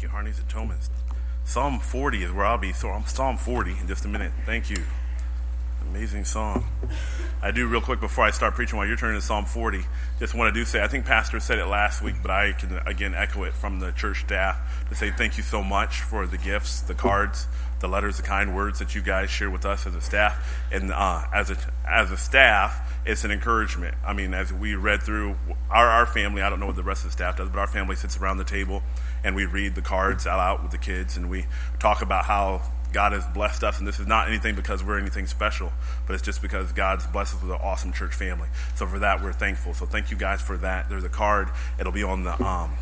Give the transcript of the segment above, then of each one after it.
Thank you, Harneys Thomas. Psalm 40 is where I'll be. So I'm Psalm 40 in just a minute. Thank you. Amazing song. I do real quick before I start preaching while you're turning to Psalm 40. Just want to do say, I think Pastor said it last week, but I can again echo it from the church staff to say thank you so much for the gifts, the cards, the letters, the kind words that you guys share with us as a staff. And uh, as a as a staff, it's an encouragement. I mean, as we read through our, our family, I don't know what the rest of the staff does, but our family sits around the table and we read the cards out, out with the kids and we talk about how God has blessed us, and this is not anything because we're anything special, but it's just because God's blessed us with an awesome church family. So for that, we're thankful. So thank you guys for that. There's a card; it'll be on the um,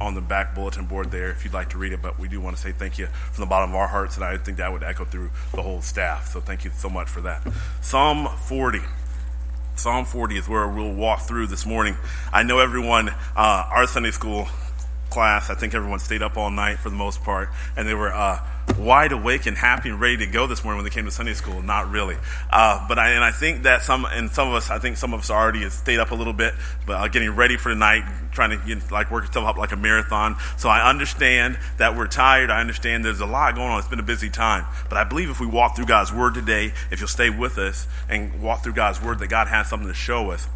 on the back bulletin board there if you'd like to read it. But we do want to say thank you from the bottom of our hearts, and I think that would echo through the whole staff. So thank you so much for that. Psalm 40. Psalm 40 is where we'll walk through this morning. I know everyone, uh, our Sunday school class, I think everyone stayed up all night for the most part, and they were uh, wide awake and happy and ready to go this morning when they came to Sunday school. Not really, uh, but I and I think that some and some of us, I think some of us already stayed up a little bit, but uh, getting ready for the night, trying to get, like work yourself up like a marathon. So I understand that we're tired. I understand there's a lot going on. It's been a busy time, but I believe if we walk through God's Word today, if you'll stay with us and walk through God's Word, that God has something to show us.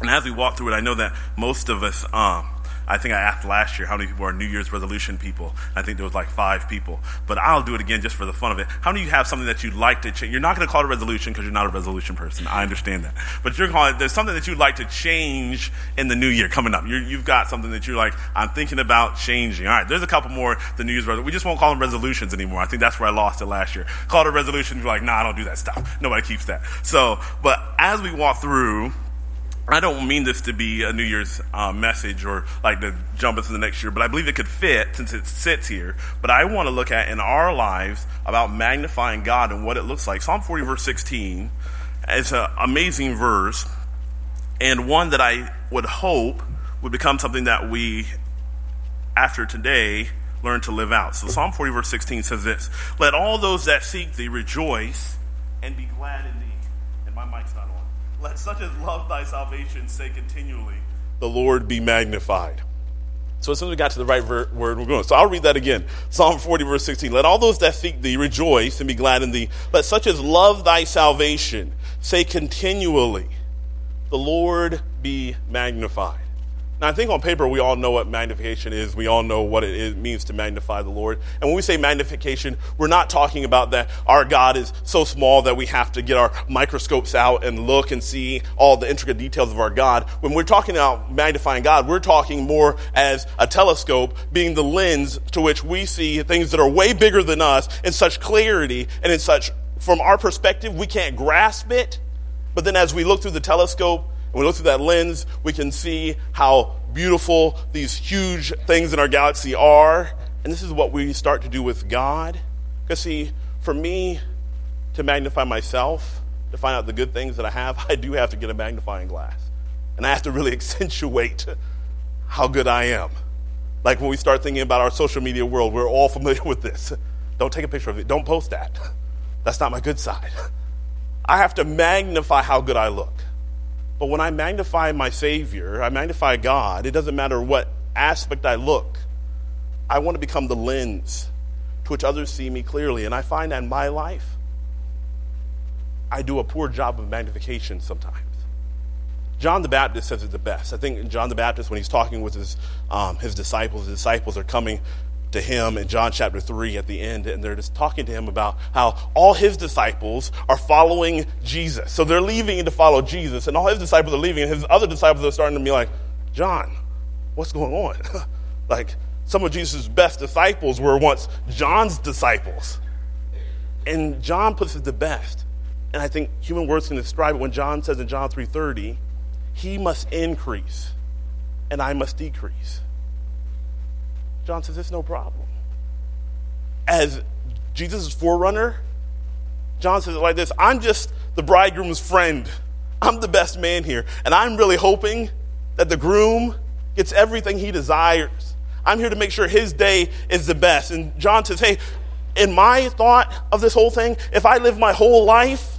And as we walk through it, I know that most of us. Um, I think I asked last year how many people are New Year's resolution people. I think there was like five people. But I'll do it again just for the fun of it. How many of you have something that you'd like to change? You're not going to call it a resolution because you're not a resolution person. I understand that. But you're calling there's something that you'd like to change in the new year coming up. you have got something that you're like, I'm thinking about changing. All right, there's a couple more the New Year's resolutions. We just won't call them resolutions anymore. I think that's where I lost it last year. Call it a resolution. You're like, nah, I don't do that stuff. Nobody keeps that. So, but as we walk through, I don't mean this to be a New Year's uh, message or like to jump into the next year, but I believe it could fit since it sits here. But I want to look at in our lives about magnifying God and what it looks like. Psalm 40, verse 16, is an amazing verse and one that I would hope would become something that we, after today, learn to live out. So Psalm 40, verse 16 says this Let all those that seek thee rejoice and be glad in let such as love thy salvation say continually, The Lord be magnified. So as soon as we got to the right ver- word, we're going. So I'll read that again. Psalm 40, verse 16. Let all those that seek thee rejoice and be glad in thee. Let such as love thy salvation say continually, The Lord be magnified. Now, I think on paper, we all know what magnification is. We all know what it is, means to magnify the Lord. And when we say magnification, we're not talking about that our God is so small that we have to get our microscopes out and look and see all the intricate details of our God. When we're talking about magnifying God, we're talking more as a telescope being the lens to which we see things that are way bigger than us in such clarity and in such, from our perspective, we can't grasp it. But then as we look through the telescope, when we look through that lens, we can see how beautiful these huge things in our galaxy are. And this is what we start to do with God. Because, see, for me to magnify myself, to find out the good things that I have, I do have to get a magnifying glass. And I have to really accentuate how good I am. Like when we start thinking about our social media world, we're all familiar with this. Don't take a picture of it. Don't post that. That's not my good side. I have to magnify how good I look. But when I magnify my Savior, I magnify God, it doesn't matter what aspect I look. I want to become the lens to which others see me clearly. And I find that in my life, I do a poor job of magnification sometimes. John the Baptist says it the best. I think John the Baptist, when he's talking with his, um, his disciples, his disciples are coming to him in John chapter 3 at the end, and they're just talking to him about how all his disciples are following Jesus. So they're leaving to follow Jesus, and all his disciples are leaving, and his other disciples are starting to be like, John, what's going on? like, some of Jesus' best disciples were once John's disciples. And John puts it the best. And I think human words can describe it when John says in John 3:30, he must increase and I must decrease. John says, it's no problem. As Jesus' forerunner, John says it like this I'm just the bridegroom's friend. I'm the best man here. And I'm really hoping that the groom gets everything he desires. I'm here to make sure his day is the best. And John says, hey, in my thought of this whole thing, if I live my whole life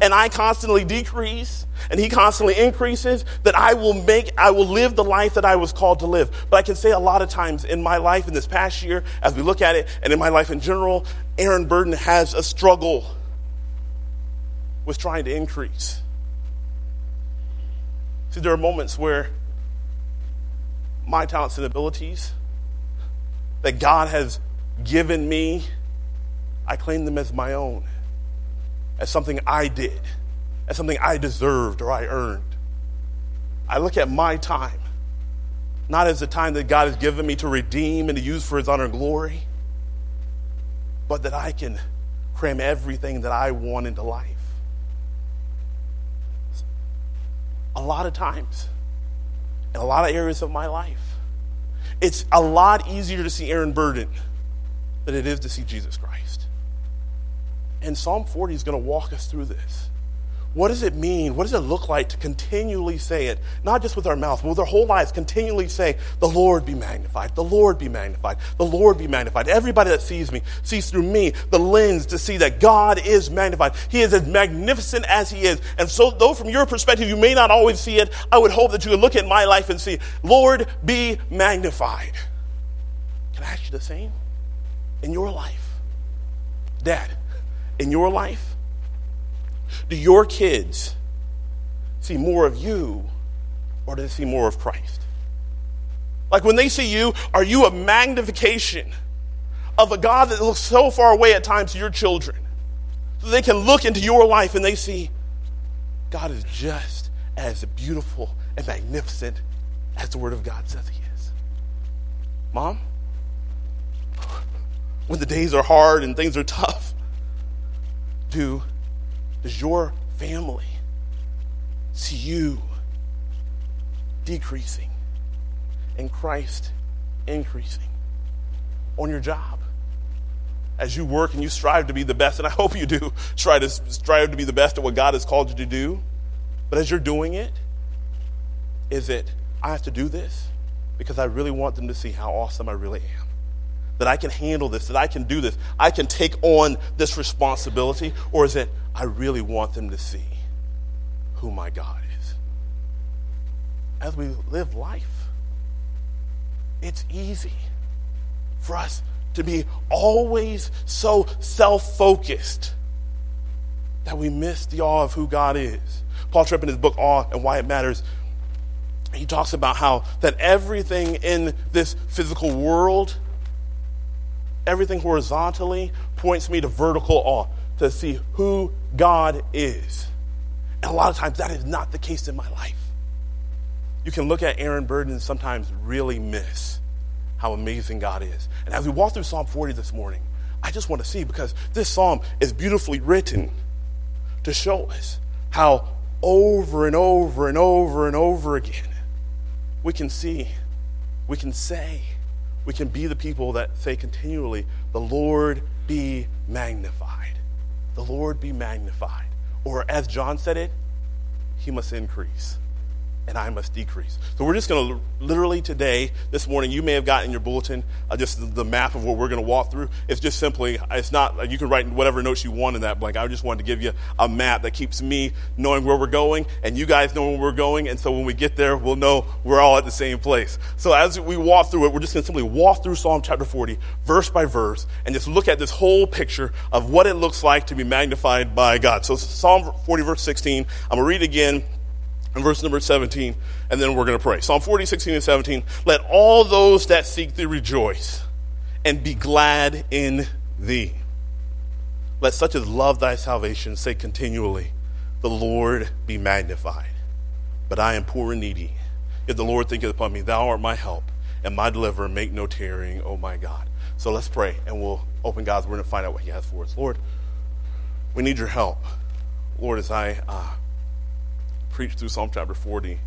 and I constantly decrease and he constantly increases, that I will make, I will live the life that I was called to live. But I can say a lot of times in my life in this past year, as we look at it, and in my life in general, Aaron Burden has a struggle with trying to increase. See, there are moments where my talents and abilities that God has given me, I claim them as my own as something I did, as something I deserved or I earned. I look at my time not as the time that God has given me to redeem and to use for His honor and glory, but that I can cram everything that I want into life. A lot of times, in a lot of areas of my life, it's a lot easier to see Aaron Burden than it is to see Jesus Christ. And Psalm 40 is going to walk us through this. What does it mean? What does it look like to continually say it, not just with our mouth, but with our whole lives, continually say, The Lord be magnified, the Lord be magnified, the Lord be magnified. Everybody that sees me sees through me the lens to see that God is magnified. He is as magnificent as He is. And so, though from your perspective you may not always see it, I would hope that you would look at my life and see, Lord be magnified. Can I ask you the same? In your life, Dad, in your life? Do your kids see more of you or do they see more of Christ? Like when they see you, are you a magnification of a God that looks so far away at times to your children? So they can look into your life and they see God is just as beautiful and magnificent as the Word of God says He is. Mom, when the days are hard and things are tough, do does your family see you decreasing and Christ increasing on your job? As you work and you strive to be the best, and I hope you do try to strive to be the best at what God has called you to do. But as you're doing it, is it, I have to do this because I really want them to see how awesome I really am? That I can handle this, that I can do this, I can take on this responsibility? Or is it, I really want them to see who my God is? As we live life, it's easy for us to be always so self focused that we miss the awe of who God is. Paul Tripp, in his book, Awe and Why It Matters, he talks about how that everything in this physical world everything horizontally points me to vertical awe, to see who God is. And a lot of times that is not the case in my life. You can look at Aaron Burden and sometimes really miss how amazing God is. And as we walk through Psalm 40 this morning, I just want to see because this psalm is beautifully written to show us how over and over and over and over again we can see, we can say, we can be the people that say continually, The Lord be magnified. The Lord be magnified. Or as John said it, He must increase and I must decrease. So we're just going to literally today, this morning, you may have gotten in your bulletin uh, just the map of what we're going to walk through. It's just simply, it's not, you can write whatever notes you want in that blank. I just wanted to give you a map that keeps me knowing where we're going and you guys know where we're going. And so when we get there, we'll know we're all at the same place. So as we walk through it, we're just going to simply walk through Psalm chapter 40, verse by verse, and just look at this whole picture of what it looks like to be magnified by God. So Psalm 40, verse 16, I'm going to read again in verse number 17, and then we're going to pray. Psalm 40, 16, and 17. Let all those that seek thee rejoice and be glad in thee. Let such as love thy salvation say continually, The Lord be magnified. But I am poor and needy. If the Lord thinketh upon me, Thou art my help and my deliverer. Make no tarrying, O my God. So let's pray, and we'll open God's word and find out what He has for us. Lord, we need your help. Lord, as I. Uh, preach through Psalm chapter 40,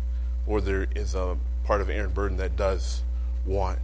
or there is a part of Aaron Burden that does want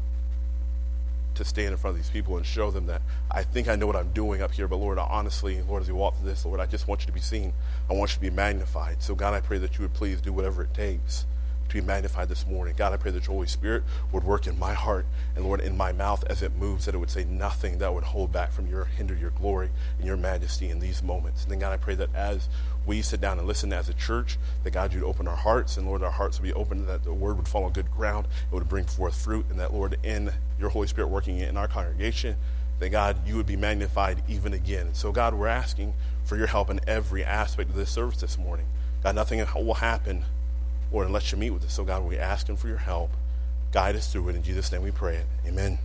to stand in front of these people and show them that I think I know what I'm doing up here, but Lord, honestly, Lord, as we walk through this, Lord, I just want you to be seen. I want you to be magnified. So, God, I pray that you would please do whatever it takes to be magnified this morning. God, I pray that your Holy Spirit would work in my heart and, Lord, in my mouth as it moves, that it would say nothing that would hold back from your, hinder your glory and your majesty in these moments. And then, God, I pray that as we sit down and listen as a church, that God, you'd open our hearts, and Lord, our hearts would be open, that the word would fall on good ground, it would bring forth fruit, and that, Lord, in your Holy Spirit working in our congregation, that God, you would be magnified even again. So, God, we're asking for your help in every aspect of this service this morning. God, nothing will happen, Lord, unless you meet with us. So, God, we're asking for your help. Guide us through it. In Jesus' name we pray it. Amen.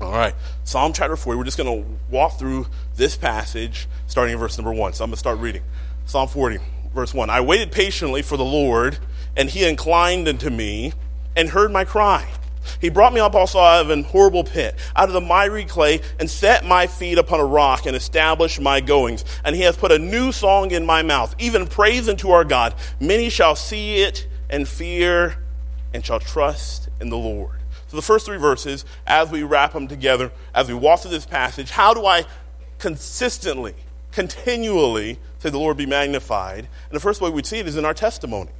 All right. Psalm chapter 40. We're just going to walk through this passage starting in verse number 1. So I'm going to start reading. Psalm 40, verse 1. I waited patiently for the Lord, and he inclined unto me and heard my cry. He brought me up also out of an horrible pit, out of the miry clay, and set my feet upon a rock and established my goings. And he hath put a new song in my mouth, even praise unto our God. Many shall see it and fear and shall trust in the Lord. So the first three verses, as we wrap them together, as we walk through this passage, how do I consistently, continually say the Lord be magnified? And the first way we'd see it is in our testimony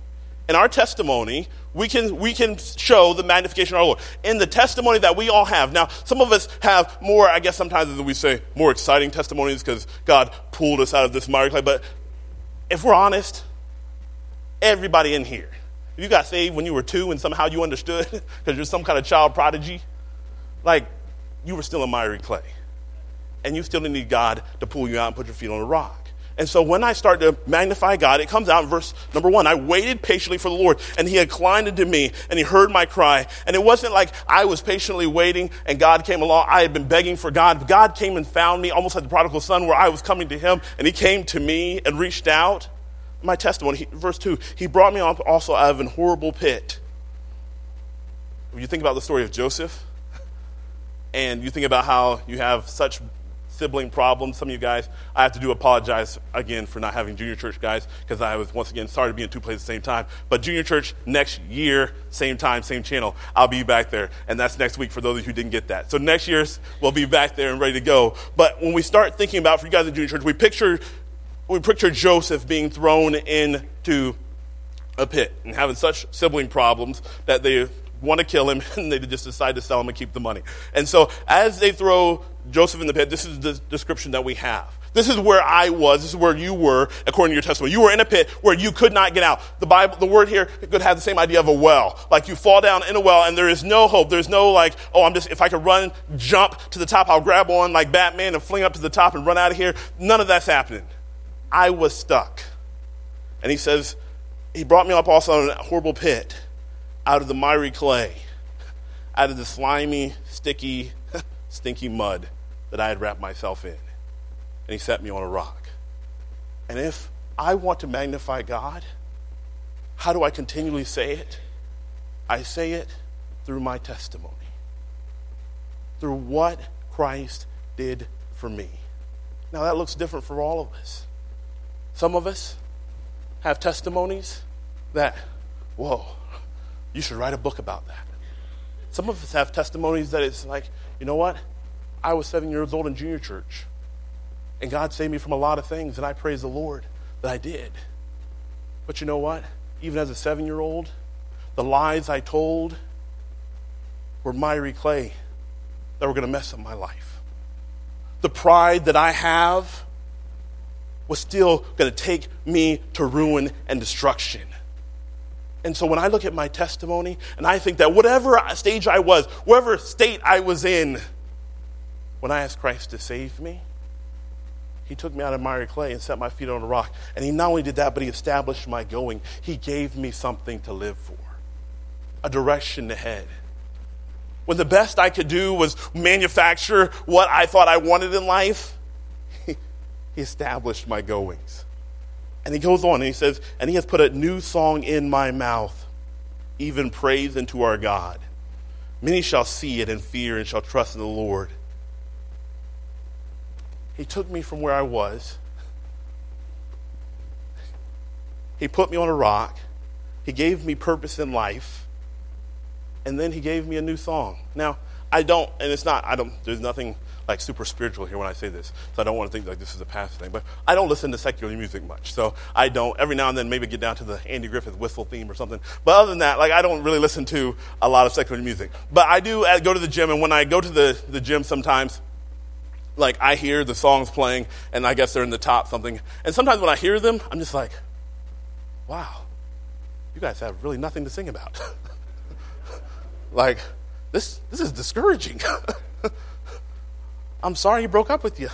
in our testimony, we can, we can show the magnification of our Lord. In the testimony that we all have. Now, some of us have more, I guess sometimes we say, more exciting testimonies because God pulled us out of this miry clay. But if we're honest, everybody in here, if you got saved when you were two and somehow you understood because you're some kind of child prodigy, like you were still in miry clay. And you still need God to pull you out and put your feet on a rock. And so when I start to magnify God, it comes out in verse number one. I waited patiently for the Lord, and He inclined unto me, and He heard my cry. And it wasn't like I was patiently waiting and God came along. I had been begging for God. God came and found me, almost like the prodigal son, where I was coming to Him, and He came to me and reached out. My testimony, he, verse two, He brought me up also out of an horrible pit. When you think about the story of Joseph, and you think about how you have such sibling problems. Some of you guys, I have to do apologize again for not having junior church guys because I was once again sorry to be in two places at the same time. But junior church next year, same time, same channel, I'll be back there, and that's next week for those of you who didn't get that. So next year we'll be back there and ready to go. But when we start thinking about for you guys in junior church, we picture we picture Joseph being thrown into a pit and having such sibling problems that they want to kill him and they just decide to sell him and keep the money. And so as they throw Joseph in the pit, this is the description that we have. This is where I was. This is where you were, according to your testimony. You were in a pit where you could not get out. The Bible, the word here could have the same idea of a well. Like you fall down in a well and there is no hope. There's no like, oh, I'm just, if I could run, jump to the top, I'll grab on like Batman and fling up to the top and run out of here. None of that's happening. I was stuck. And he says, he brought me up also in a horrible pit out of the miry clay, out of the slimy, sticky, stinky mud that I had wrapped myself in. And he set me on a rock. And if I want to magnify God, how do I continually say it? I say it through my testimony, through what Christ did for me. Now, that looks different for all of us. Some of us have testimonies that, whoa, you should write a book about that. Some of us have testimonies that it's like, you know what? I was seven years old in junior church, and God saved me from a lot of things, and I praise the Lord that I did. But you know what? Even as a seven year old, the lies I told were miry clay that were going to mess up my life. The pride that I have was still going to take me to ruin and destruction. And so when I look at my testimony and I think that whatever stage I was, whatever state I was in, when I asked Christ to save me, he took me out of miry clay and set my feet on a rock. And he not only did that, but he established my going. He gave me something to live for, a direction to head. When the best I could do was manufacture what I thought I wanted in life, he established my goings. And he goes on and he says, And he has put a new song in my mouth, even praise unto our God. Many shall see it and fear and shall trust in the Lord. He took me from where I was. He put me on a rock. He gave me purpose in life. And then he gave me a new song. Now, I don't, and it's not, I don't, there's nothing like super spiritual here when I say this, so I don't want to think like this is a past thing. But I don't listen to secular music much, so I don't. Every now and then, maybe get down to the Andy Griffith whistle theme or something. But other than that, like I don't really listen to a lot of secular music. But I do uh, go to the gym, and when I go to the the gym, sometimes like I hear the songs playing, and I guess they're in the top something. And sometimes when I hear them, I'm just like, wow, you guys have really nothing to sing about. like this this is discouraging. I'm sorry you broke up with you.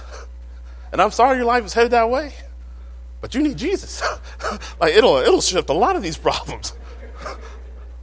And I'm sorry your life is headed that way. But you need Jesus. like it'll it'll shift a lot of these problems.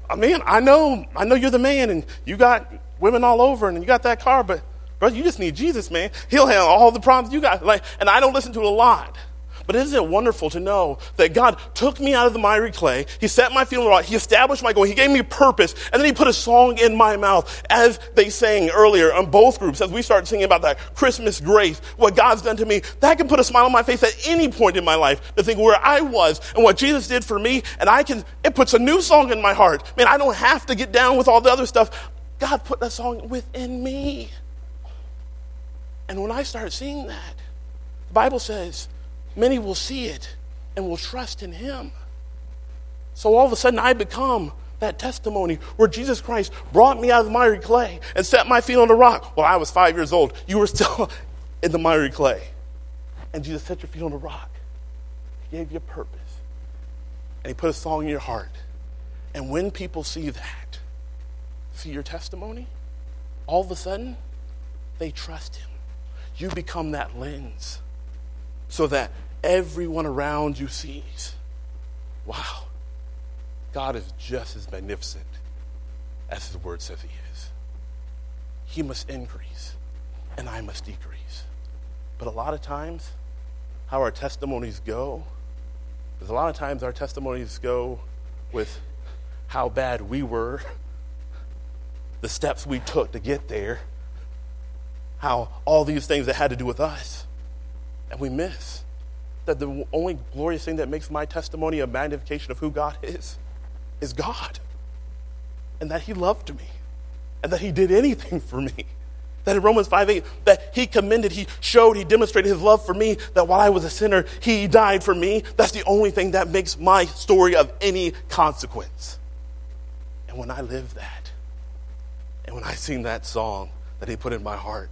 I mean, I know I know you're the man and you got women all over and you got that car, but brother, you just need Jesus, man. He'll handle all the problems you got. Like, and I don't listen to a lot. But isn't it wonderful to know that God took me out of the miry clay, He set my feet on the rock, He established my goal, He gave me purpose, and then He put a song in my mouth, as they sang earlier on both groups, as we started singing about that Christmas grace, what God's done to me, that can put a smile on my face at any point in my life to think where I was and what Jesus did for me, and I can, it puts a new song in my heart. Man, I don't have to get down with all the other stuff. God put that song within me. And when I started seeing that, the Bible says, many will see it and will trust in him. So all of a sudden, I become that testimony where Jesus Christ brought me out of the miry clay and set my feet on the rock. Well, I was five years old. You were still in the miry clay. And Jesus set your feet on the rock. He gave you a purpose. And He put a song in your heart. And when people see that, see your testimony, all of a sudden, they trust Him. You become that lens so that everyone around you sees wow, God is just as magnificent as His word says He is. He must increase, and I must decrease. But a lot of times, how our testimonies go, is a lot of times our testimonies go with how bad we were, the steps we took to get there, how all these things that had to do with us, and we miss that the only glorious thing that makes my testimony a magnification of who God is is God. And that He loved me. And that He did anything for me. That in Romans 5 8, that He commended, He showed, He demonstrated His love for me, that while I was a sinner, He died for me. That's the only thing that makes my story of any consequence. And when I live that, and when I sing that song that He put in my heart,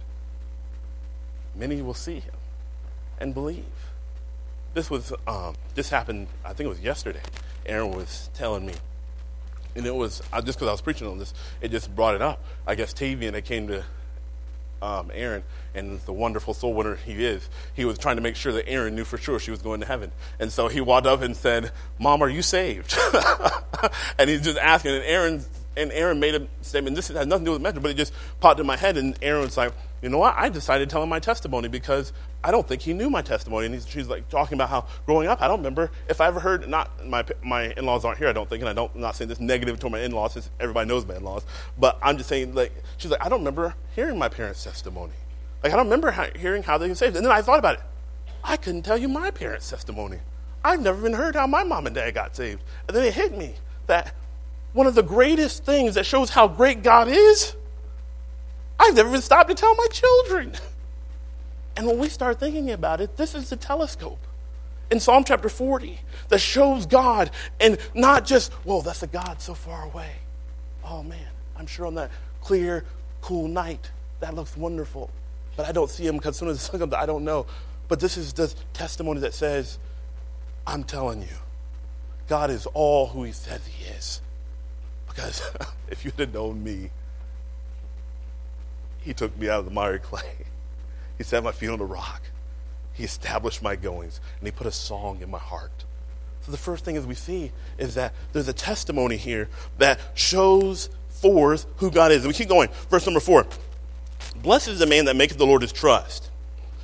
many will see Him and believe this was um, this happened. I think it was yesterday. Aaron was telling me, and it was I, just because I was preaching on this. It just brought it up. I guess Tavian that came to um, Aaron and the wonderful soul winner he is. He was trying to make sure that Aaron knew for sure she was going to heaven, and so he walked up and said, "Mom, are you saved?" and he's just asking, and Aaron and Aaron made a statement. This has nothing to do with measure, but it just popped in my head, and Aaron was like you know what? I decided to tell him my testimony because I don't think he knew my testimony. And she's like talking about how growing up, I don't remember if I ever heard, not my, my in laws aren't here, I don't think, and I don't, I'm not saying this negative to my in laws, since everybody knows my in laws, but I'm just saying, like, she's like, I don't remember hearing my parents' testimony. Like, I don't remember how, hearing how they were saved. And then I thought about it. I couldn't tell you my parents' testimony. I've never even heard how my mom and dad got saved. And then it hit me that one of the greatest things that shows how great God is I've never even stopped to tell my children. And when we start thinking about it, this is the telescope in Psalm chapter 40 that shows God and not just, whoa, that's a God so far away. Oh man, I'm sure on that clear, cool night, that looks wonderful. But I don't see him because soon as the sun comes, I don't know. But this is the testimony that says, I'm telling you, God is all who he says he is. Because if you'd have known me, he took me out of the miry clay. He set my feet on the rock. He established my goings, and He put a song in my heart. So the first thing as we see is that there's a testimony here that shows forth who God is. And we keep going. Verse number four. Blessed is the man that maketh the Lord his trust,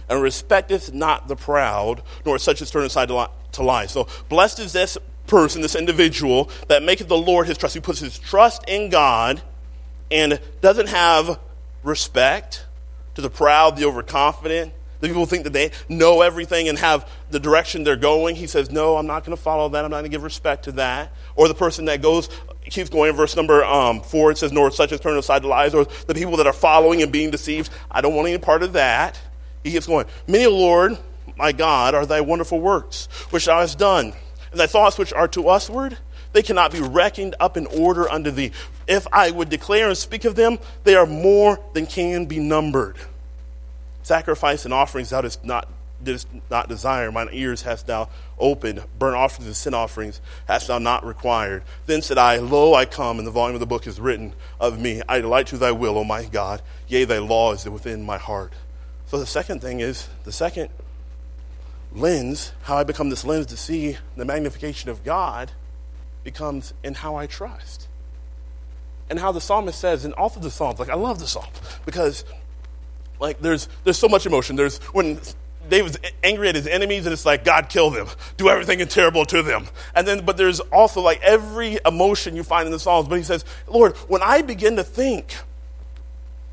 and respecteth not the proud, nor such as turn aside to lie. To lie. So blessed is this person, this individual, that maketh the Lord his trust. He puts his trust in God and doesn't have respect to the proud, the overconfident, the people think that they know everything and have the direction they're going. He says, No, I'm not going to follow that. I'm not going to give respect to that. Or the person that goes keeps going. Verse number um, four, it says, Nor such as turn aside to lies, or the people that are following and being deceived. I don't want any part of that. He keeps going. Many, Lord, my God, are thy wonderful works, which thou hast done, and thy thoughts which are to usward, they cannot be reckoned up in order unto thee. If I would declare and speak of them, they are more than can be numbered. Sacrifice and offerings thou not, didst not desire, mine ears hast thou opened. Burnt offerings and sin offerings hast thou not required. Then said I, Lo, I come, and the volume of the book is written of me. I delight to thy will, O my God. Yea, thy law is within my heart. So the second thing is, the second lens, how I become this lens to see the magnification of God, becomes in how I trust. And how the psalmist says in all of the Psalms, like I love the Psalms because like there's there's so much emotion. There's when David's angry at his enemies and it's like God kill them, do everything terrible to them. And then but there's also like every emotion you find in the Psalms. But he says, Lord, when I begin to think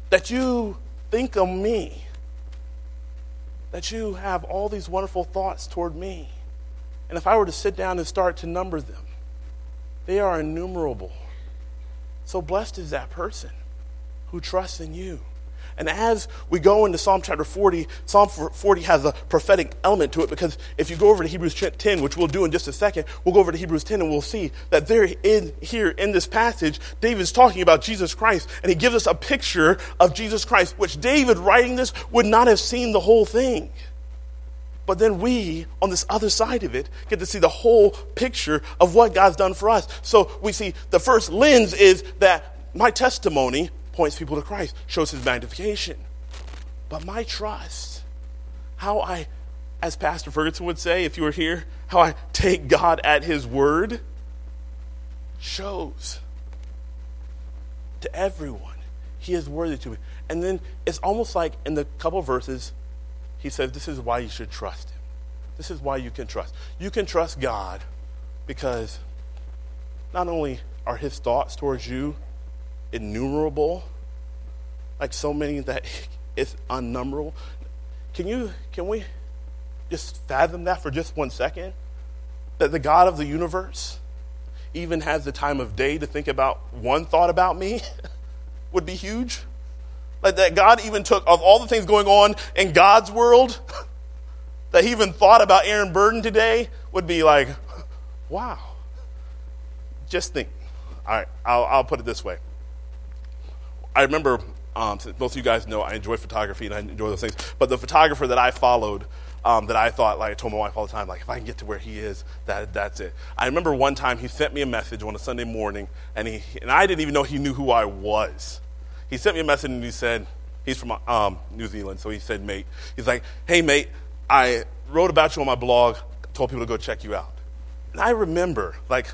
that you think of me, that you have all these wonderful thoughts toward me. And if I were to sit down and start to number them, they are innumerable. So blessed is that person who trusts in you. And as we go into Psalm chapter 40, Psalm 40 has a prophetic element to it because if you go over to Hebrews 10, which we'll do in just a second, we'll go over to Hebrews 10 and we'll see that there in here in this passage, David's talking about Jesus Christ and he gives us a picture of Jesus Christ, which David writing this would not have seen the whole thing. But then we, on this other side of it, get to see the whole picture of what God's done for us. So we see the first lens is that my testimony points people to Christ, shows his magnification. But my trust, how I, as Pastor Ferguson would say if you were here, how I take God at his word, shows to everyone he is worthy to me. And then it's almost like in the couple verses, he says, This is why you should trust him. This is why you can trust. You can trust God because not only are his thoughts towards you innumerable, like so many that it's unnumberable. Can you can we just fathom that for just one second? That the God of the universe even has the time of day to think about one thought about me would be huge. Like that God even took of all the things going on in God's world, that he even thought about Aaron Burden today would be like, wow. Just think. All right, I'll, I'll put it this way. I remember, um, most of you guys know I enjoy photography and I enjoy those things, but the photographer that I followed, um, that I thought, like I told my wife all the time, like if I can get to where he is, that that's it. I remember one time he sent me a message on a Sunday morning, and he and I didn't even know he knew who I was. He sent me a message and he said, he's from um, New Zealand, so he said, mate, he's like, hey mate, I wrote about you on my blog, told people to go check you out, and I remember, like,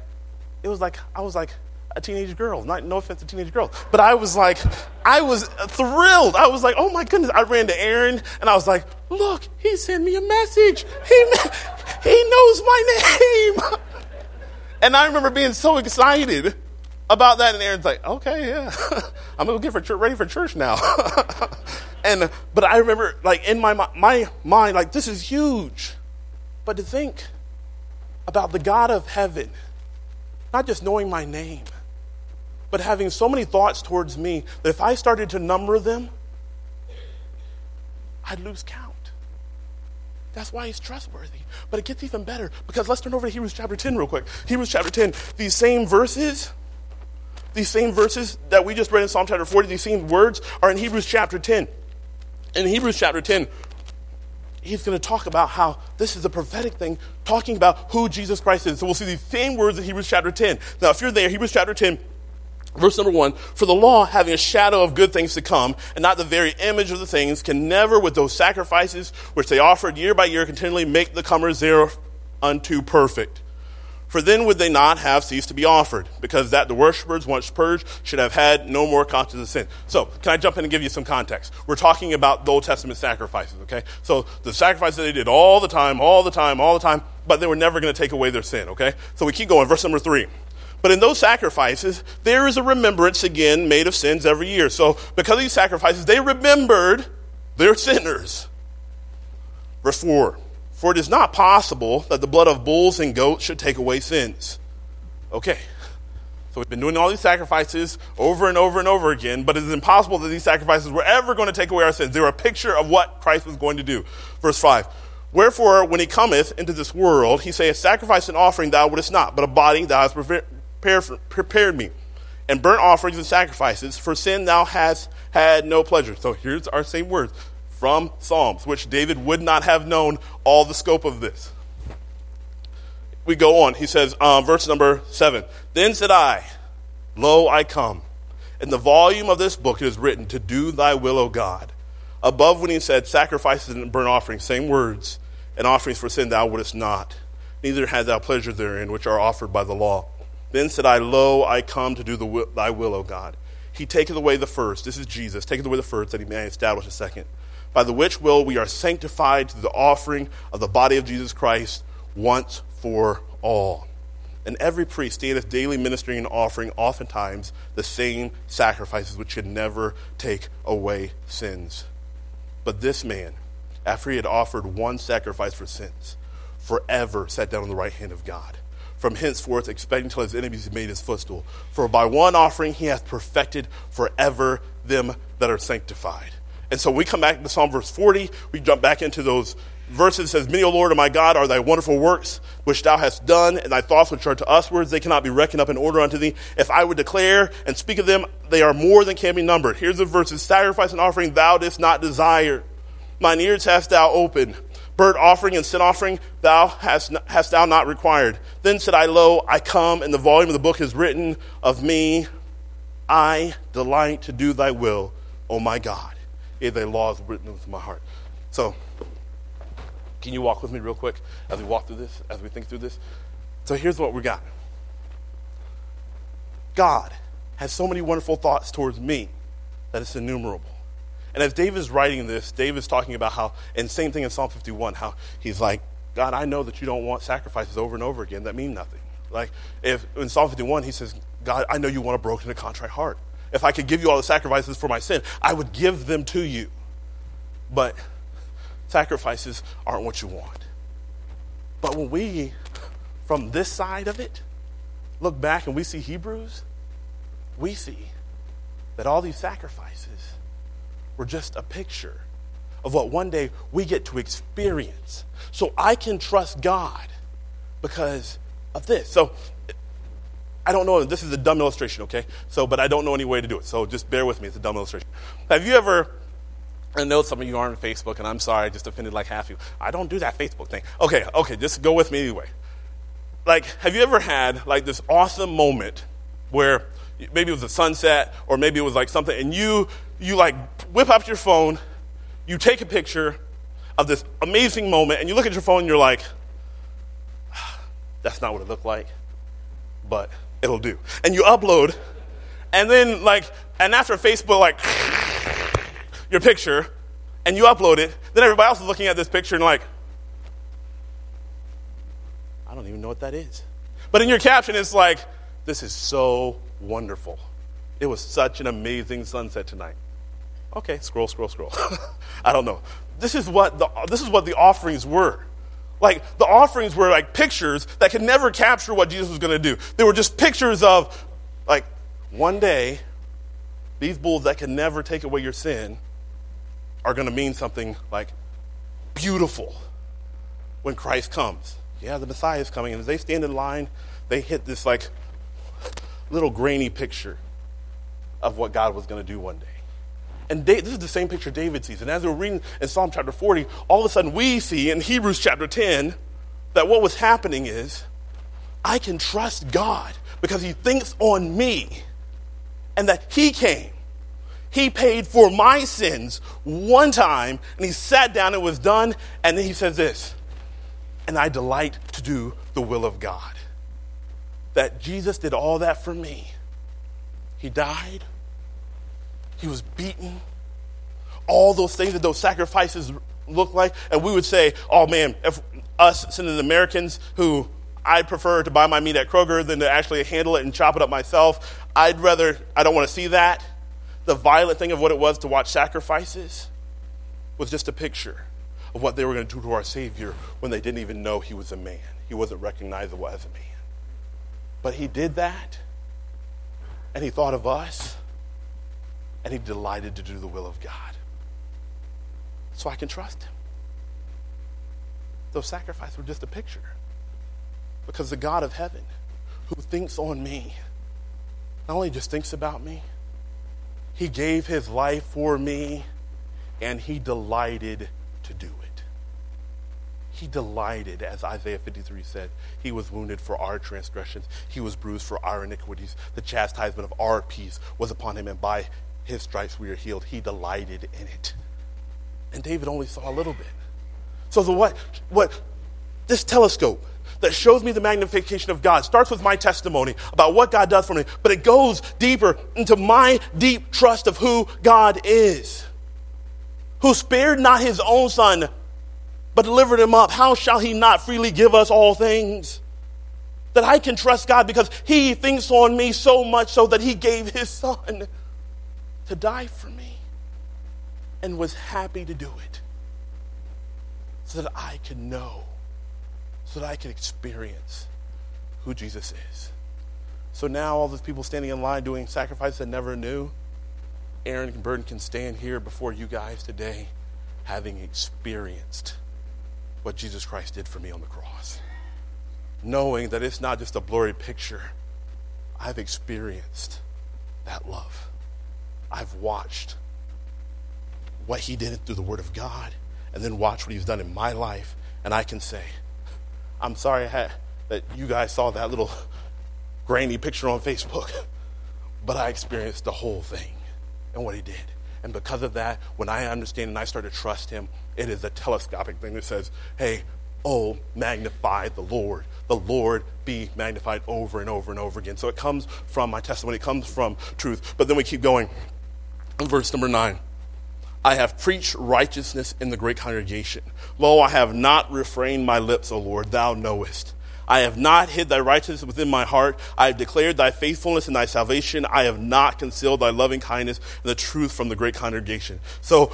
it was like I was like a teenage girl. Not, no offense to teenage girls, but I was like, I was thrilled. I was like, oh my goodness. I ran to Aaron and I was like, look, he sent me a message. He, he knows my name. and I remember being so excited about that. And Aaron's like, okay, yeah, I'm gonna get for ready for church now. and but I remember like in my my mind, like this is huge. But to think about the God of heaven, not just knowing my name but having so many thoughts towards me that if I started to number them, I'd lose count. That's why he's trustworthy. But it gets even better because let's turn over to Hebrews chapter 10 real quick. Hebrews chapter 10, these same verses, these same verses that we just read in Psalm chapter 40, these same words are in Hebrews chapter 10. In Hebrews chapter 10, he's going to talk about how this is a prophetic thing, talking about who Jesus Christ is. So we'll see these same words in Hebrews chapter 10. Now, if you're there, Hebrews chapter 10, Verse number one, for the law, having a shadow of good things to come, and not the very image of the things, can never, with those sacrifices which they offered year by year, continually make the comers thereunto perfect. For then would they not have ceased to be offered, because that the worshippers, once purged, should have had no more conscience of sin. So, can I jump in and give you some context? We're talking about the Old Testament sacrifices, okay? So, the sacrifices they did all the time, all the time, all the time, but they were never going to take away their sin, okay? So, we keep going. Verse number three. But in those sacrifices, there is a remembrance again made of sins every year. So, because of these sacrifices, they remembered their sinners. Verse 4 For it is not possible that the blood of bulls and goats should take away sins. Okay. So we've been doing all these sacrifices over and over and over again, but it is impossible that these sacrifices were ever going to take away our sins. They were a picture of what Christ was going to do. Verse 5. Wherefore, when he cometh into this world, he saith, Sacrifice and offering thou wouldest not, but a body thou hast prepared, prepared me. And burnt offerings and sacrifices, for sin thou hast had no pleasure. So here's our same words from Psalms, which David would not have known all the scope of this. We go on. He says, um, verse number 7 Then said I, Lo, I come. In the volume of this book it is written, To do thy will, O God. Above when he said, Sacrifices and burnt offerings, same words and offerings for sin thou wouldest not, neither had thou pleasure therein, which are offered by the law. Then said I, Lo, I come to do the will, thy will, O God. He taketh away the first, this is Jesus, taketh away the first, that he may establish a second, by the which will we are sanctified through the offering of the body of Jesus Christ once for all. And every priest standeth daily ministering and offering oftentimes the same sacrifices which should never take away sins. But this man, after he had offered one sacrifice for sins, forever sat down on the right hand of God. From henceforth, expecting till his enemies be made his footstool. For by one offering he hath perfected forever them that are sanctified. And so we come back to Psalm verse 40. We jump back into those verses. It says, Many, O Lord, O my God, are thy wonderful works which thou hast done, and thy thoughts which are to uswards, they cannot be reckoned up in order unto thee. If I would declare and speak of them, they are more than can be numbered. Here's the verses Sacrifice and offering thou didst not desire Mine ears hast thou opened. Burnt offering and sin offering thou hast, hast thou not required. Then said I, Lo, I come, and the volume of the book is written of me. I delight to do thy will, O my God. If thy law is written within my heart. So, can you walk with me real quick as we walk through this, as we think through this? So here's what we got. God has so many wonderful thoughts towards me that it's innumerable. And as David is writing this, David is talking about how, and same thing in Psalm 51, how he's like, God, I know that you don't want sacrifices over and over again that mean nothing. Like, if in Psalm 51, he says, God, I know you want a broken and contrite heart. If I could give you all the sacrifices for my sin, I would give them to you. But sacrifices aren't what you want. But when we, from this side of it, look back and we see Hebrews, we see that all these sacrifices were just a picture of what one day we get to experience. So I can trust God because of this. So I don't know, this is a dumb illustration, okay? So, but I don't know any way to do it. So just bear with me. It's a dumb illustration. Have you ever, I know some of you aren't on Facebook, and I'm sorry, I just offended like half of you. I don't do that Facebook thing. Okay, okay, just go with me anyway. Like, have you ever had like this awesome moment where maybe it was a sunset or maybe it was like something, and you you like whip up your phone, you take a picture of this amazing moment, and you look at your phone and you're like, that's not what it looked like, but it'll do. And you upload, and then like, and after Facebook like your picture, and you upload it, then everybody else is looking at this picture and like, I don't even know what that is. But in your caption, it's like, this is so wonderful. It was such an amazing sunset tonight. Okay, scroll, scroll, scroll. I don't know. This is what the this is what the offerings were. Like the offerings were like pictures that could never capture what Jesus was going to do. They were just pictures of like one day these bulls that can never take away your sin are going to mean something like beautiful when Christ comes. Yeah, the Messiah is coming and as they stand in line, they hit this like little grainy picture of what God was going to do one day. And this is the same picture David sees. And as we're reading in Psalm chapter 40, all of a sudden we see in Hebrews chapter 10 that what was happening is I can trust God because he thinks on me and that he came. He paid for my sins one time and he sat down and was done. And then he says this, and I delight to do the will of God. That Jesus did all that for me. He died, he was beaten. All those things that those sacrifices look like. And we would say, oh man, if us sinning Americans who I'd prefer to buy my meat at Kroger than to actually handle it and chop it up myself. I'd rather, I don't want to see that. The violent thing of what it was to watch sacrifices was just a picture of what they were going to do to our Savior when they didn't even know he was a man. He wasn't recognizable as a man. But he did that and he thought of us, and he delighted to do the will of God. So I can trust him. Those sacrifices were just a picture. Because the God of heaven, who thinks on me, not only just thinks about me, he gave his life for me, and he delighted to do it. He delighted, as Isaiah 53 said, he was wounded for our transgressions, he was bruised for our iniquities. The chastisement of our peace was upon him, and by his stripes we are healed. He delighted in it. And David only saw a little bit. So the what what this telescope that shows me the magnification of God starts with my testimony about what God does for me, but it goes deeper into my deep trust of who God is. Who spared not his own son, but delivered him up. How shall he not freely give us all things? That I can trust God because he thinks on me so much so that he gave his son to die for me and was happy to do it so that I could know, so that I could experience who Jesus is. So now all those people standing in line doing sacrifices that never knew, Aaron and Burden can stand here before you guys today having experienced what Jesus Christ did for me on the cross. Knowing that it's not just a blurry picture, I've experienced that love. I've watched what he did through the Word of God and then watch what he's done in my life, and I can say, I'm sorry had, that you guys saw that little grainy picture on Facebook, but I experienced the whole thing and what he did. And because of that, when I understand and I start to trust him, it is a telescopic thing that says, hey, oh, magnify the Lord. The Lord be magnified over and over and over again. So it comes from my testimony, it comes from truth. But then we keep going. Verse number nine. I have preached righteousness in the great congregation. Lo, I have not refrained my lips, O Lord, thou knowest. I have not hid thy righteousness within my heart. I have declared thy faithfulness and thy salvation. I have not concealed thy loving kindness and the truth from the great congregation. So,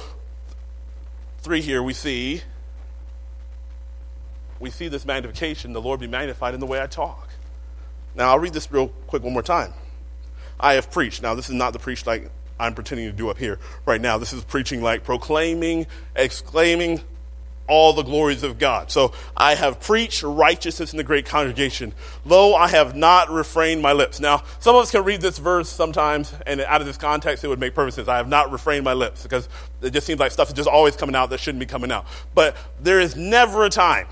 three here we see we see this magnification, the Lord be magnified in the way I talk. Now I'll read this real quick one more time. I have preached. Now this is not the preach like I'm pretending to do up here right now. This is preaching like proclaiming, exclaiming all the glories of God. So I have preached righteousness in the great congregation. Lo, I have not refrained my lips. Now, some of us can read this verse sometimes, and out of this context, it would make perfect sense. I have not refrained my lips because it just seems like stuff is just always coming out that shouldn't be coming out. But there is never a time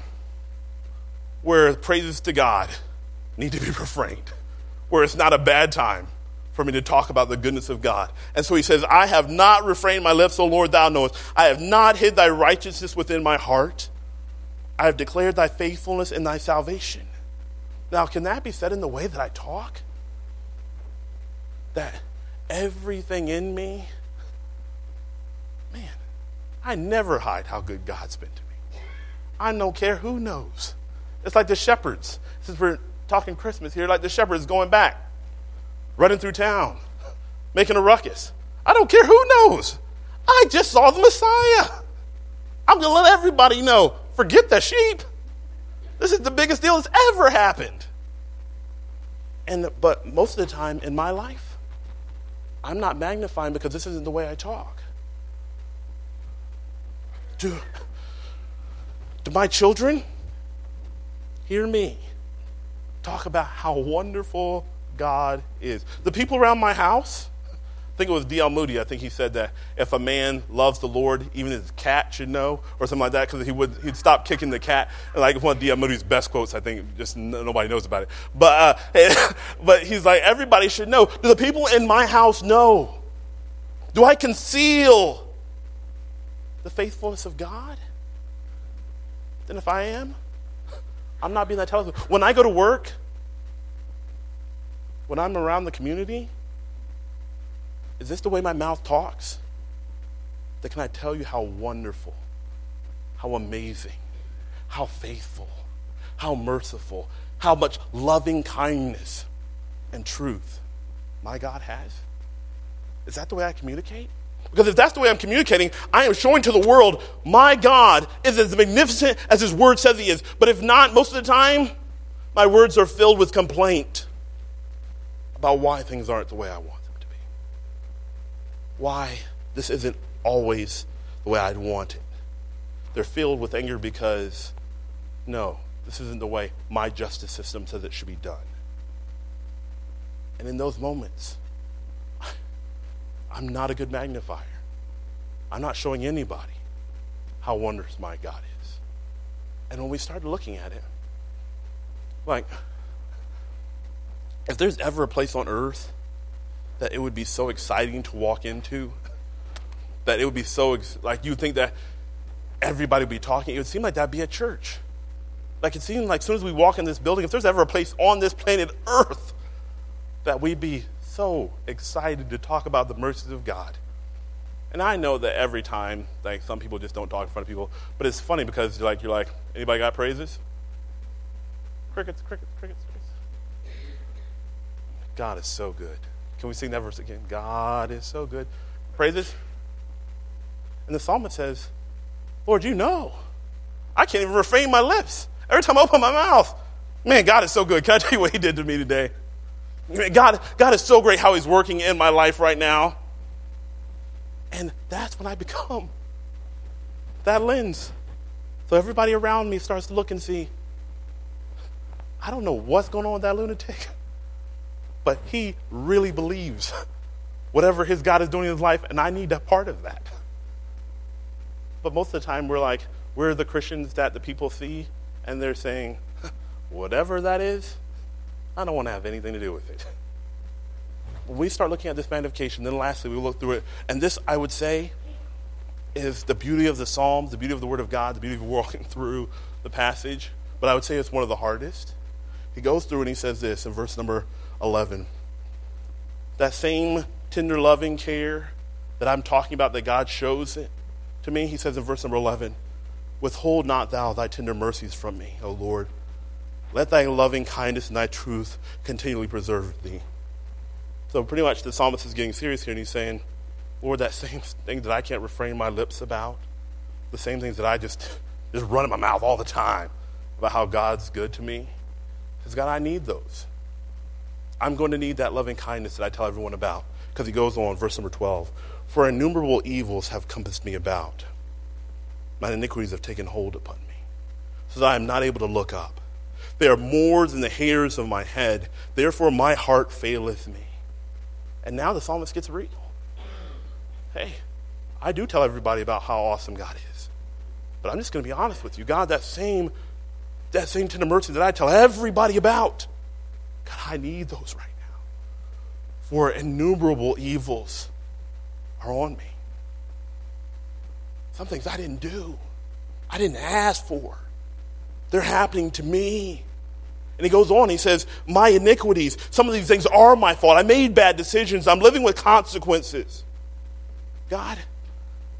where praises to God need to be refrained, where it's not a bad time for me to talk about the goodness of God. And so he says, I have not refrained my lips, O Lord, thou knowest. I have not hid thy righteousness within my heart. I have declared thy faithfulness and thy salvation. Now, can that be said in the way that I talk? That everything in me, man, I never hide how good God's been to me. I don't care who knows. It's like the shepherds. Since we're talking Christmas here, like the shepherds going back running through town, making a ruckus. I don't care who knows. I just saw the Messiah. I'm going to let everybody know. Forget the sheep. This is the biggest deal that's ever happened. And but most of the time in my life, I'm not magnifying because this isn't the way I talk. Do, do my children hear me talk about how wonderful God is. The people around my house, I think it was D.L. Moody, I think he said that if a man loves the Lord, even his cat should know, or something like that, because he would, he'd stop kicking the cat. And like one of D.L. Moody's best quotes, I think just nobody knows about it. But, uh, but he's like, everybody should know. Do the people in my house know? Do I conceal the faithfulness of God? Then if I am, I'm not being that telescope. When I go to work, when I'm around the community, is this the way my mouth talks? That can I tell you how wonderful, how amazing, how faithful, how merciful, how much loving kindness and truth my God has? Is that the way I communicate? Because if that's the way I'm communicating, I am showing to the world my God is as magnificent as His Word says He is. But if not, most of the time, my words are filled with complaint about why things aren't the way I want them to be. Why this isn't always the way I'd want it. They're filled with anger because, no, this isn't the way my justice system says it should be done. And in those moments, I'm not a good magnifier. I'm not showing anybody how wondrous my God is. And when we started looking at it, like, if there's ever a place on earth that it would be so exciting to walk into, that it would be so, ex- like, you would think that everybody would be talking, it would seem like that'd be a church. Like, it seems like as soon as we walk in this building, if there's ever a place on this planet Earth that we'd be so excited to talk about the mercies of God. And I know that every time, like some people just don't talk in front of people, but it's funny because you're like, you're like, anybody got praises? Crickets, crickets, crickets. God is so good. Can we sing that verse again? God is so good. Praises. And the psalmist says, Lord, you know. I can't even refrain my lips. Every time I open my mouth, man, God is so good. Can I tell you what He did to me today? God, God is so great how He's working in my life right now. And that's when I become that lens. So everybody around me starts to look and see, I don't know what's going on with that lunatic, but he really believes whatever his God is doing in his life, and I need a part of that. But most of the time, we're like, we're the Christians that the people see, and they're saying, whatever that is, I don't want to have anything to do with it. When we start looking at this magnification, then lastly, we look through it. And this, I would say, is the beauty of the Psalms, the beauty of the Word of God, the beauty of walking through the passage. But I would say it's one of the hardest. He goes through and he says this in verse number 11. That same tender, loving care that I'm talking about that God shows it to me, he says in verse number 11, Withhold not thou thy tender mercies from me, O Lord. Let thy loving kindness and thy truth continually preserve thee. So, pretty much, the psalmist is getting serious here, and he's saying, Lord, that same thing that I can't refrain my lips about, the same things that I just, just run in my mouth all the time about how God's good to me, says, God, I need those. I'm going to need that loving kindness that I tell everyone about. Because he goes on, verse number 12 For innumerable evils have compassed me about, my iniquities have taken hold upon me, so that I am not able to look up. They are more than the hairs of my head, therefore my heart faileth me. And now the psalmist gets real. Hey, I do tell everybody about how awesome God is. But I'm just going to be honest with you. God, that same, that same tender mercy that I tell everybody about, God, I need those right now. For innumerable evils are on me. Some things I didn't do, I didn't ask for. They're happening to me. And he goes on, he says, My iniquities, some of these things are my fault. I made bad decisions. I'm living with consequences. God,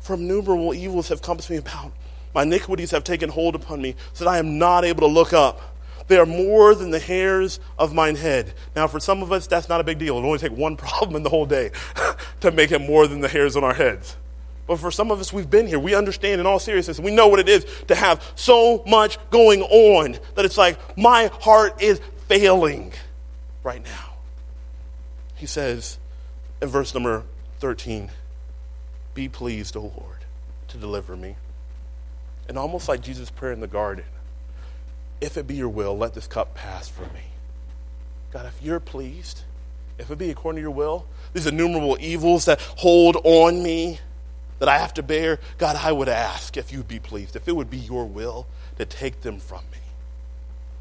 from innumerable evils have compassed me about. My iniquities have taken hold upon me, so that I am not able to look up. They are more than the hairs of mine head. Now, for some of us, that's not a big deal. It only take one problem in the whole day to make it more than the hairs on our heads. But for some of us, we've been here. We understand in all seriousness. We know what it is to have so much going on that it's like, my heart is failing right now. He says in verse number 13, Be pleased, O Lord, to deliver me. And almost like Jesus' prayer in the garden, if it be your will, let this cup pass from me. God, if you're pleased, if it be according to your will, these innumerable evils that hold on me, that I have to bear, God, I would ask if you'd be pleased, if it would be your will to take them from me.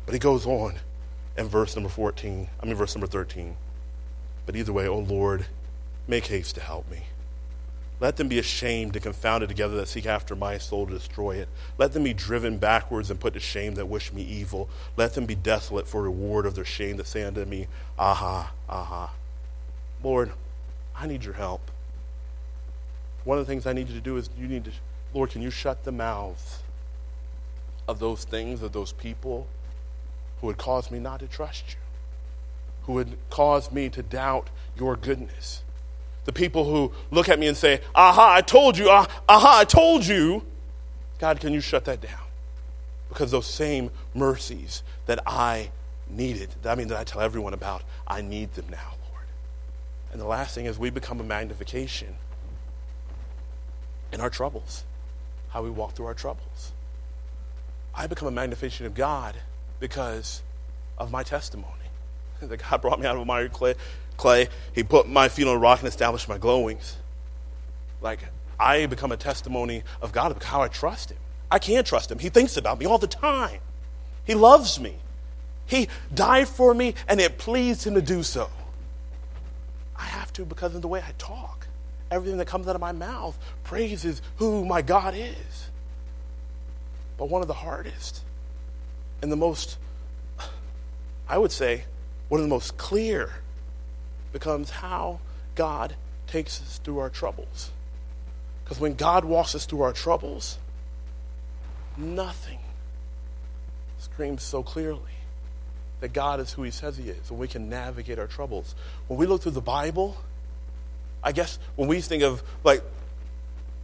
But he goes on in verse number 14, I mean, verse number 13. But either way, O Lord, make haste to help me. Let them be ashamed and confounded together that seek after my soul to destroy it. Let them be driven backwards and put to shame that wish me evil. Let them be desolate for reward of their shame that say unto me, Aha, aha. Lord, I need your help. One of the things I need you to do is you need to, Lord, can you shut the mouths of those things, of those people who would cause me not to trust you, who would cause me to doubt your goodness? The people who look at me and say, Aha, I told you, ah, aha, I told you. God, can you shut that down? Because those same mercies that I needed, that I mean, that I tell everyone about, I need them now, Lord. And the last thing is we become a magnification in our troubles, how we walk through our troubles. I become a magnification of God because of my testimony. That God brought me out of a miry clay, clay. He put my feet on a rock and established my glow wings. Like, I become a testimony of God of how I trust Him. I can trust Him. He thinks about me all the time. He loves me. He died for me, and it pleased Him to do so. I have to because of the way I talk. Everything that comes out of my mouth praises who my God is. But one of the hardest and the most, I would say, one of the most clear becomes how God takes us through our troubles. Because when God walks us through our troubles, nothing screams so clearly that God is who He says He is, and we can navigate our troubles. When we look through the Bible, I guess when we think of, like,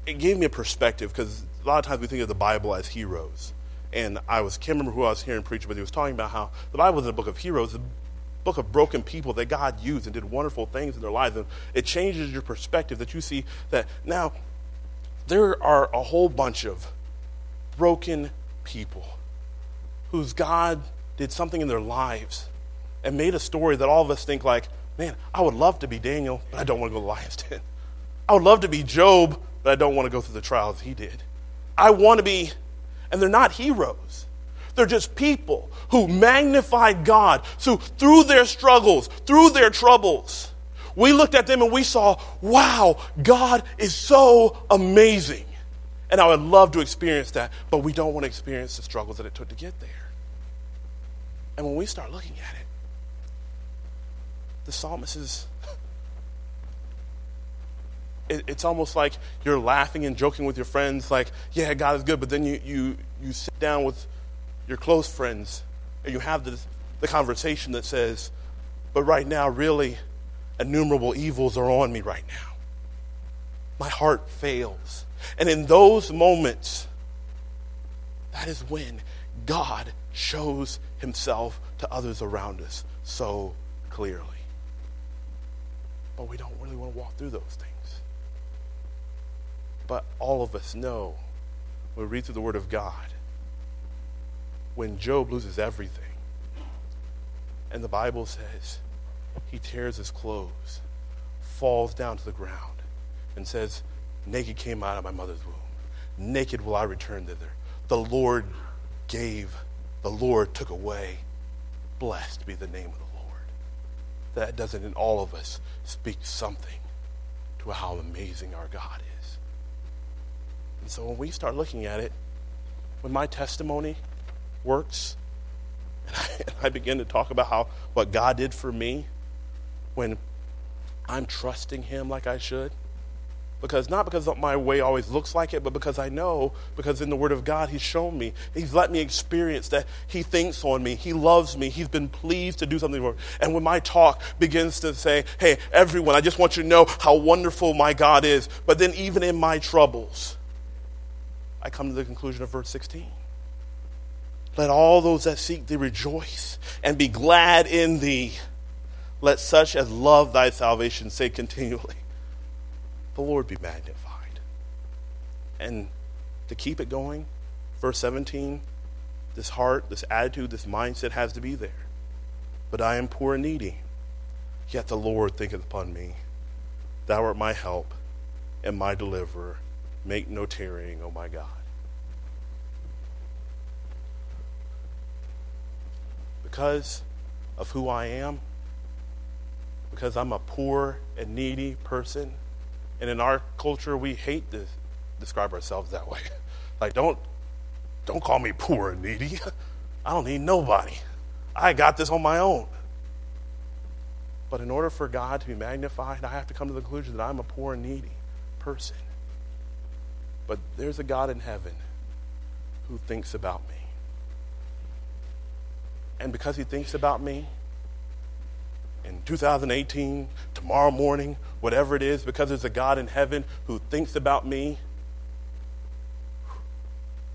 it gave me a perspective because a lot of times we think of the Bible as heroes. And I was, can't remember who I was hearing preach, but he was talking about how the Bible is a book of heroes, book of broken people that God used and did wonderful things in their lives. And it changes your perspective that you see that now there are a whole bunch of broken people whose God did something in their lives and made a story that all of us think like, man, I would love to be Daniel, but I don't want to go to lion's den. I would love to be Job, but I don't want to go through the trials he did. I want to be, and they're not heroes. They're just people who magnified God through, through their struggles, through their troubles. We looked at them and we saw, wow, God is so amazing. And I would love to experience that, but we don't want to experience the struggles that it took to get there. And when we start looking at it, the psalmist is. It, it's almost like you're laughing and joking with your friends, like, yeah, God is good, but then you, you, you sit down with your close friends and you have the, the conversation that says, but right now, really, innumerable evils are on me right now. My heart fails. And in those moments, that is when God shows himself to others around us so clearly. But we don't really want to walk through those things. But all of us know we read through the Word of God, when Job loses everything, and the Bible says he tears his clothes, falls down to the ground, and says, Naked came out of my mother's womb. Naked will I return thither. The Lord gave, the Lord took away. Blessed be the name of the Lord. That doesn't in all of us speak something to how amazing our God is. And so when we start looking at it, when my testimony works, and I, and I begin to talk about how what God did for me, when I'm trusting Him like I should, because not because my way always looks like it, but because I know, because in the Word of God, He's shown me. He's let me experience that He thinks on me. He loves me. He's been pleased to do something for me. And when my talk begins to say, hey, everyone, I just want you to know how wonderful my God is, but then even in my troubles, I come to the conclusion of verse 16. Let all those that seek thee rejoice and be glad in thee. Let such as love thy salvation say continually, The Lord be magnified. And to keep it going, verse 17, this heart, this attitude, this mindset has to be there. But I am poor and needy, yet the Lord thinketh upon me. Thou art my help and my deliverer. Make no tarrying, O my God. Because of who I am, because I'm a poor and needy person, and in our culture we hate to describe ourselves that way. Like don't don't call me poor and needy. I don't need nobody. I got this on my own. But in order for God to be magnified, I have to come to the conclusion that I'm a poor and needy person. But there's a God in heaven who thinks about me. And because he thinks about me, in 2018, tomorrow morning, whatever it is, because there's a God in heaven who thinks about me,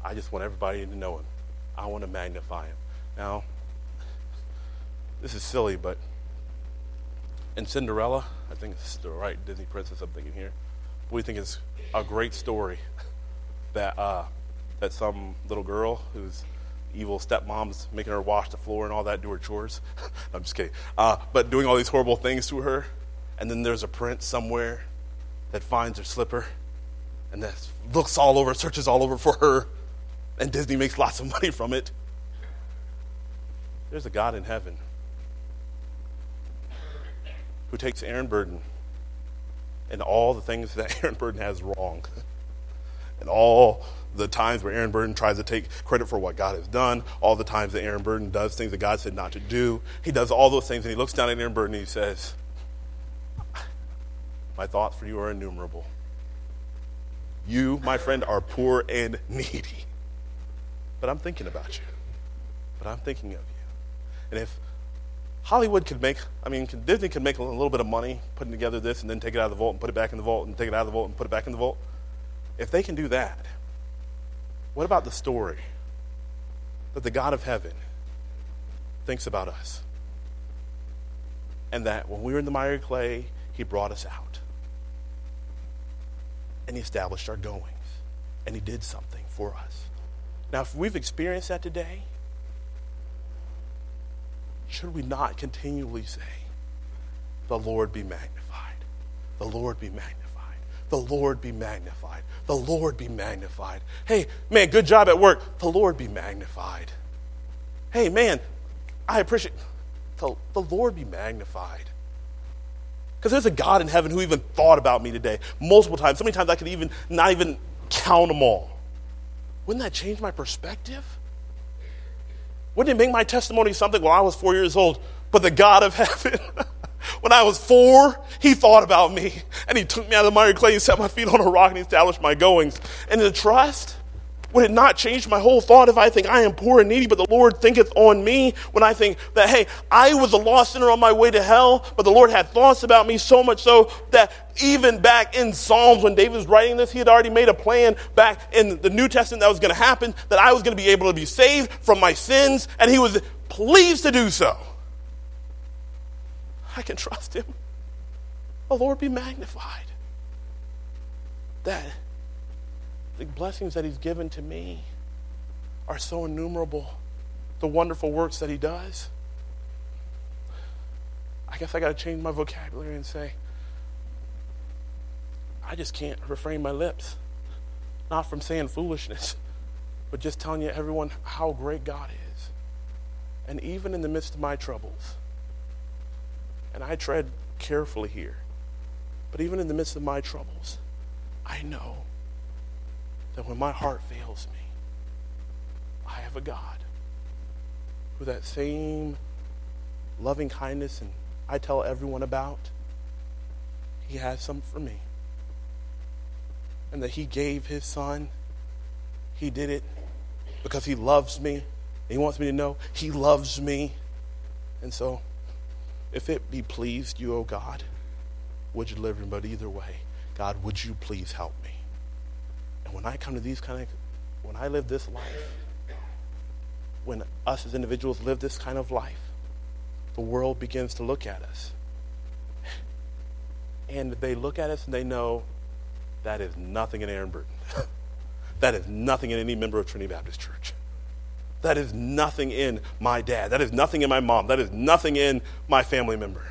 I just want everybody to know him. I want to magnify him. Now, this is silly, but in Cinderella, I think it's the right Disney princess I'm thinking here. We think it's a great story that uh, that some little girl whose evil stepmom's making her wash the floor and all that, do her chores. I'm just kidding. Uh, but doing all these horrible things to her, and then there's a prince somewhere that finds her slipper and that looks all over, searches all over for her, and Disney makes lots of money from it. There's a God in heaven who takes Aaron Burden and all the things that Aaron Burden has wrong, and all the times where Aaron Burden tries to take credit for what God has done, all the times that Aaron Burden does things that God said not to do. He does all those things, and he looks down at Aaron Burden and he says, My thoughts for you are innumerable. You, my friend, are poor and needy. But I'm thinking about you. But I'm thinking of you. And if Hollywood could make, I mean, Disney could make a little bit of money putting together this and then take it out of the vault and put it back in the vault and take it out of the vault and put it back in the vault. If they can do that, what about the story that the God of heaven thinks about us? And that when we were in the miry clay, he brought us out. And he established our goings. And he did something for us. Now, if we've experienced that today, should we not continually say, The Lord be magnified? The Lord be magnified. The Lord be magnified. The Lord be magnified. Hey, man, good job at work. The Lord be magnified. Hey, man, I appreciate the, the Lord be magnified. Because there's a God in heaven who even thought about me today multiple times. So many times I could even not even count them all. Wouldn't that change my perspective? Wouldn't it make my testimony something when I was four years old? But the God of heaven, when I was four, he thought about me and he took me out of the miry clay and set my feet on a rock and he established my goings. And the trust, would it not change my whole thought if I think I am poor and needy, but the Lord thinketh on me? When I think that, hey, I was a lost sinner on my way to hell, but the Lord had thoughts about me so much so that even back in Psalms, when David was writing this, he had already made a plan back in the New Testament that was going to happen, that I was going to be able to be saved from my sins, and he was pleased to do so. I can trust him. The Lord be magnified. That the blessings that He's given to me are so innumerable. The wonderful works that He does. I guess I got to change my vocabulary and say, I just can't refrain my lips, not from saying foolishness, but just telling you, everyone, how great God is. And even in the midst of my troubles, and I tread carefully here, but even in the midst of my troubles, I know that when my heart fails me, I have a God who that same loving kindness and I tell everyone about, he has some for me. And that he gave his son. He did it because he loves me. He wants me to know he loves me. And so, if it be pleased you, O God, would you deliver him? But either way, God, would you please help me? And when I come to these kind of, when I live this life, when us as individuals live this kind of life, the world begins to look at us. And they look at us and they know that is nothing in Aaron Burden. that is nothing in any member of Trinity Baptist Church. That is nothing in my dad. That is nothing in my mom. That is nothing in my family member.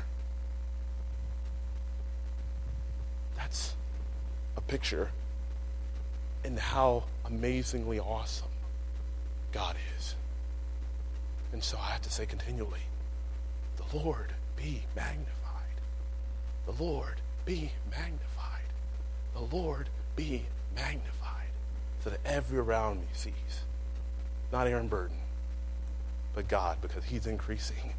That's a picture and how amazingly awesome God is. And so I have to say continually, the Lord be magnified. The Lord be magnified. The Lord be magnified. So that every around me sees. Not Aaron Burden, but God, because he's increasing